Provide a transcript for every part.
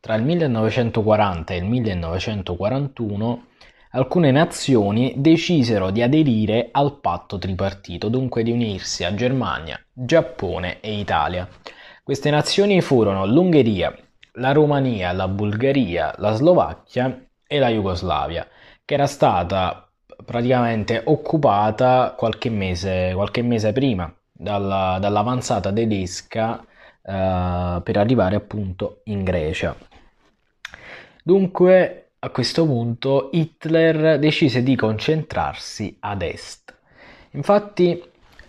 tra il 1940 e il 1941 alcune nazioni decisero di aderire al patto tripartito, dunque di unirsi a Germania, Giappone e Italia. Queste nazioni furono l'Ungheria, la Romania, la Bulgaria, la Slovacchia e la Jugoslavia, che era stata praticamente occupata qualche mese, qualche mese prima dalla, dall'avanzata tedesca eh, per arrivare appunto in Grecia. Dunque a questo punto Hitler decise di concentrarsi ad est. Infatti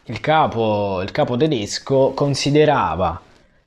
il capo, il capo tedesco considerava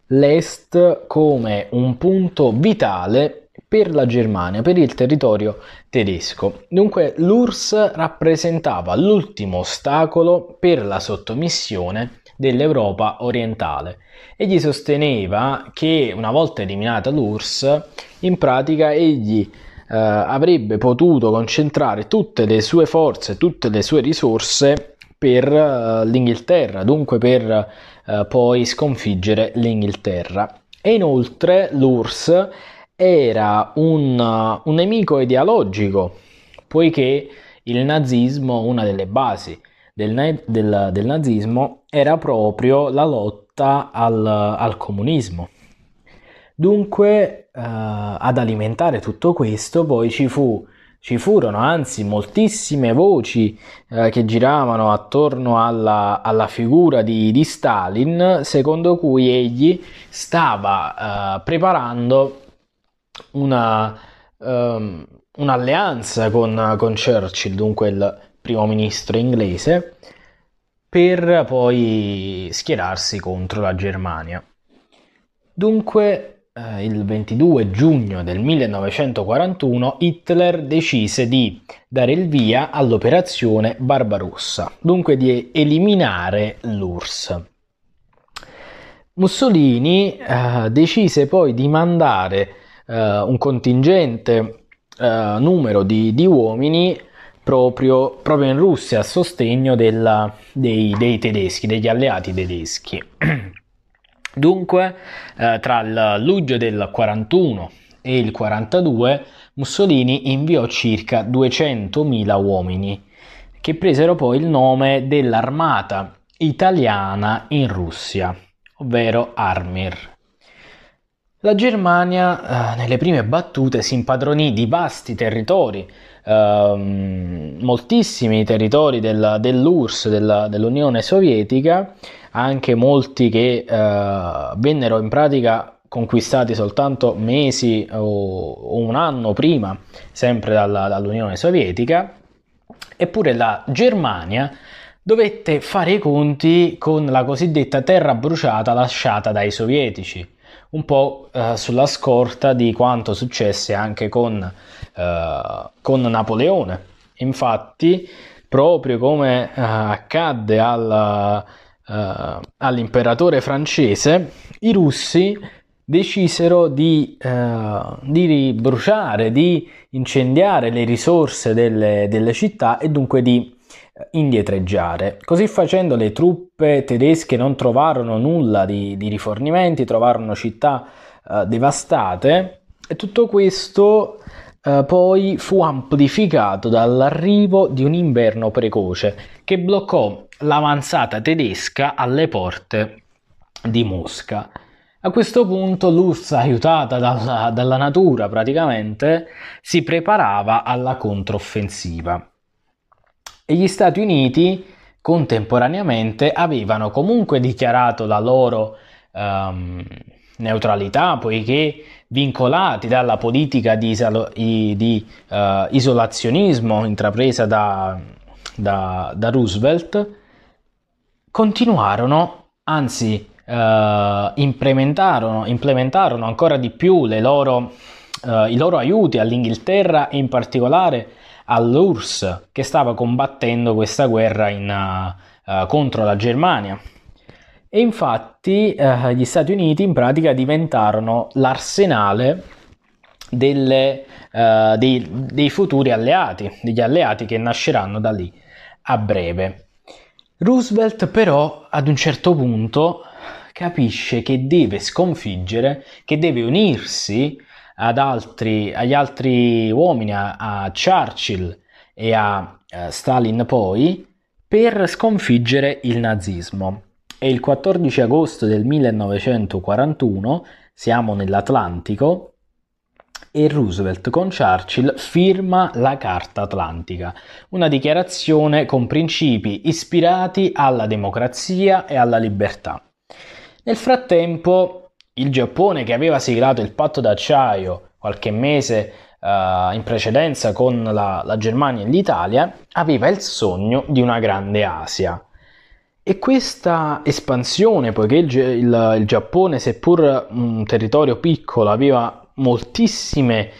l'est come un punto vitale per la Germania, per il territorio tedesco. Dunque l'URSS rappresentava l'ultimo ostacolo per la sottomissione dell'Europa orientale. Egli sosteneva che una volta eliminata l'URSS, in pratica egli eh, avrebbe potuto concentrare tutte le sue forze, tutte le sue risorse per uh, l'Inghilterra, dunque per uh, poi sconfiggere l'Inghilterra. E inoltre l'URSS era un, un nemico ideologico, poiché il nazismo, una delle basi del, del, del nazismo era proprio la lotta al, al comunismo. Dunque, eh, ad alimentare tutto questo, poi ci, fu, ci furono anzi moltissime voci eh, che giravano attorno alla, alla figura di, di, Stalin, secondo cui egli stava eh, preparando una, um, un'alleanza con, con Churchill, dunque il primo ministro inglese, per poi schierarsi contro la Germania. Dunque, eh, il 22 giugno del 1941 Hitler decise di dare il via all'operazione Barbarossa, dunque di eliminare l'URSS. Mussolini eh, decise poi di mandare eh, un contingente eh, numero di, di uomini proprio, proprio in Russia a sostegno della, dei, dei tedeschi, degli alleati tedeschi. Dunque, eh, tra il luglio del 41 e il 42, Mussolini inviò circa 200.000 uomini, che presero poi il nome dell'armata italiana in Russia, ovvero Armir. La Germania, eh, nelle prime battute, si impadronì di vasti territori, Ehm, moltissimi territori della, dell'URSS, della, dell'Unione Sovietica, anche molti che uh, vennero in pratica conquistati soltanto mesi o, o un anno prima, sempre dalla, dall'Unione Sovietica, eppure la Germania dovette fare i conti con la cosiddetta terra bruciata lasciata dai sovietici un po' eh, sulla scorta di quanto successe anche con, eh, con Napoleone. Infatti, proprio come eh, accadde al, eh, all'imperatore francese, i russi decisero di, eh, di bruciare, di incendiare le risorse delle, delle città e dunque di indietreggiare. Così facendo le truppe tedesche non trovarono nulla di, di rifornimenti, trovarono città eh, devastate e tutto questo eh, poi fu amplificato dall'arrivo di un inverno precoce che bloccò l'avanzata tedesca alle porte di Mosca. A questo punto l'URSS, aiutata dalla, dalla natura praticamente, si preparava alla controffensiva e gli Stati Uniti contemporaneamente avevano comunque dichiarato la loro um, neutralità poiché vincolati dalla politica di, isolo- di uh, isolazionismo intrapresa da, da, da, Roosevelt, continuarono, anzi uh, implementarono, implementarono, ancora di più loro, uh, i loro aiuti all'Inghilterra e in particolare all'URSS che stava combattendo questa guerra in, uh, contro la Germania. E infatti uh, gli Stati Uniti in pratica diventarono l'arsenale delle, uh, dei, dei futuri alleati, degli alleati che nasceranno da lì a breve. Roosevelt però ad un certo punto capisce che deve sconfiggere, che deve unirsi altri, agli altri uomini, a, a Churchill e a, a Stalin poi, per sconfiggere il nazismo. E il 14 agosto del 1941 siamo nell'Atlantico e Roosevelt con Churchill firma la Carta Atlantica, una dichiarazione con principi ispirati alla democrazia e alla libertà. Nel frattempo, il Giappone, che aveva siglato il patto d'acciaio qualche mese uh, in precedenza con la, la Germania e l'Italia, aveva il sogno di una grande Asia. E questa espansione, poiché il, il, il Giappone, seppur un territorio piccolo, aveva moltissime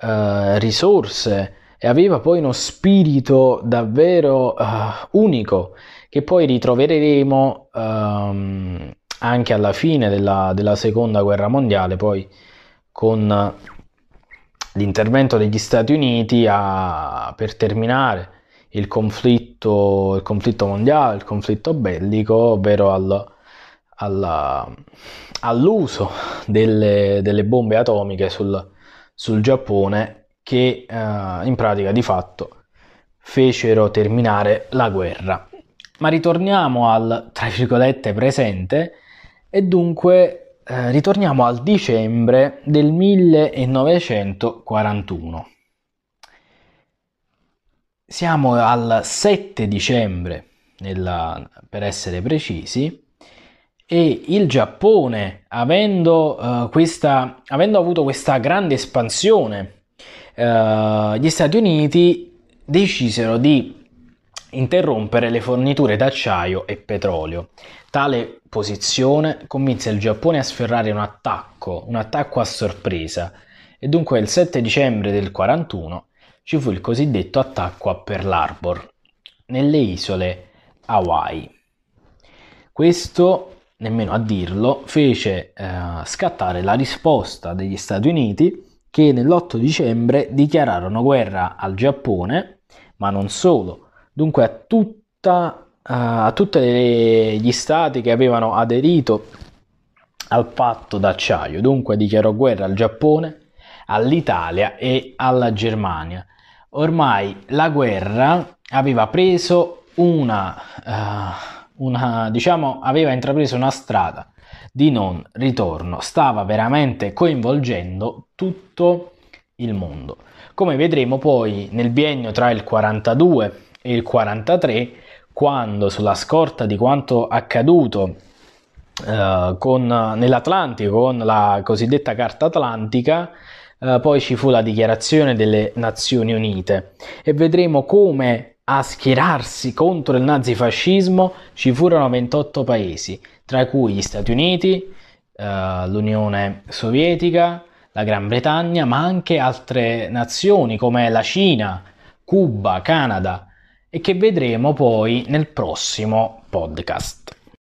uh, risorse e aveva poi uno spirito davvero uh, unico che poi ritroveremo um, anche alla fine della, della, seconda guerra mondiale, poi con l'intervento degli Stati Uniti a, per terminare il conflitto, il conflitto mondiale, il conflitto bellico, ovvero al, alla, all'uso delle, delle, bombe atomiche sul, sul Giappone che eh, in pratica di fatto fecero terminare la guerra. Ma ritorniamo al, tra virgolette, presente e dunque eh, ritorniamo al dicembre del 1941. Siamo al 7 dicembre, nella, per essere precisi, e il Giappone, avendo, uh, questa, avendo avuto questa grande espansione, uh, gli Stati Uniti decisero di interrompere le forniture d'acciaio e petrolio. Tale posizione convinse il Giappone a sferrare un attacco, un attacco a sorpresa, e dunque il 7 dicembre del 41 ci fu il cosiddetto attacco a Pearl Harbor, nelle isole Hawaii. Questo nemmeno a dirlo, fece eh, scattare la risposta degli Stati Uniti che nell'8 dicembre dichiararono guerra al Giappone, ma non solo, dunque a, tutta, a tutti gli stati che avevano aderito al patto d'acciaio, dunque dichiarò guerra al Giappone, all'Italia e alla Germania. Ormai la guerra aveva preso una... Uh, una, diciamo, aveva intrapreso una strada di non ritorno, stava veramente coinvolgendo tutto il mondo. Come vedremo poi nel biennio tra il 42 e il 43, quando sulla scorta di quanto accaduto eh, con, nell'Atlantico con la cosiddetta Carta Atlantica, eh, poi ci fu la dichiarazione delle Nazioni Unite. E vedremo come a schierarsi contro il nazifascismo ci furono 28 paesi, tra cui gli Stati Uniti, eh, l'Unione Sovietica, la Gran Bretagna, ma anche altre nazioni come la Cina, Cuba, Canada e che vedremo poi nel prossimo podcast.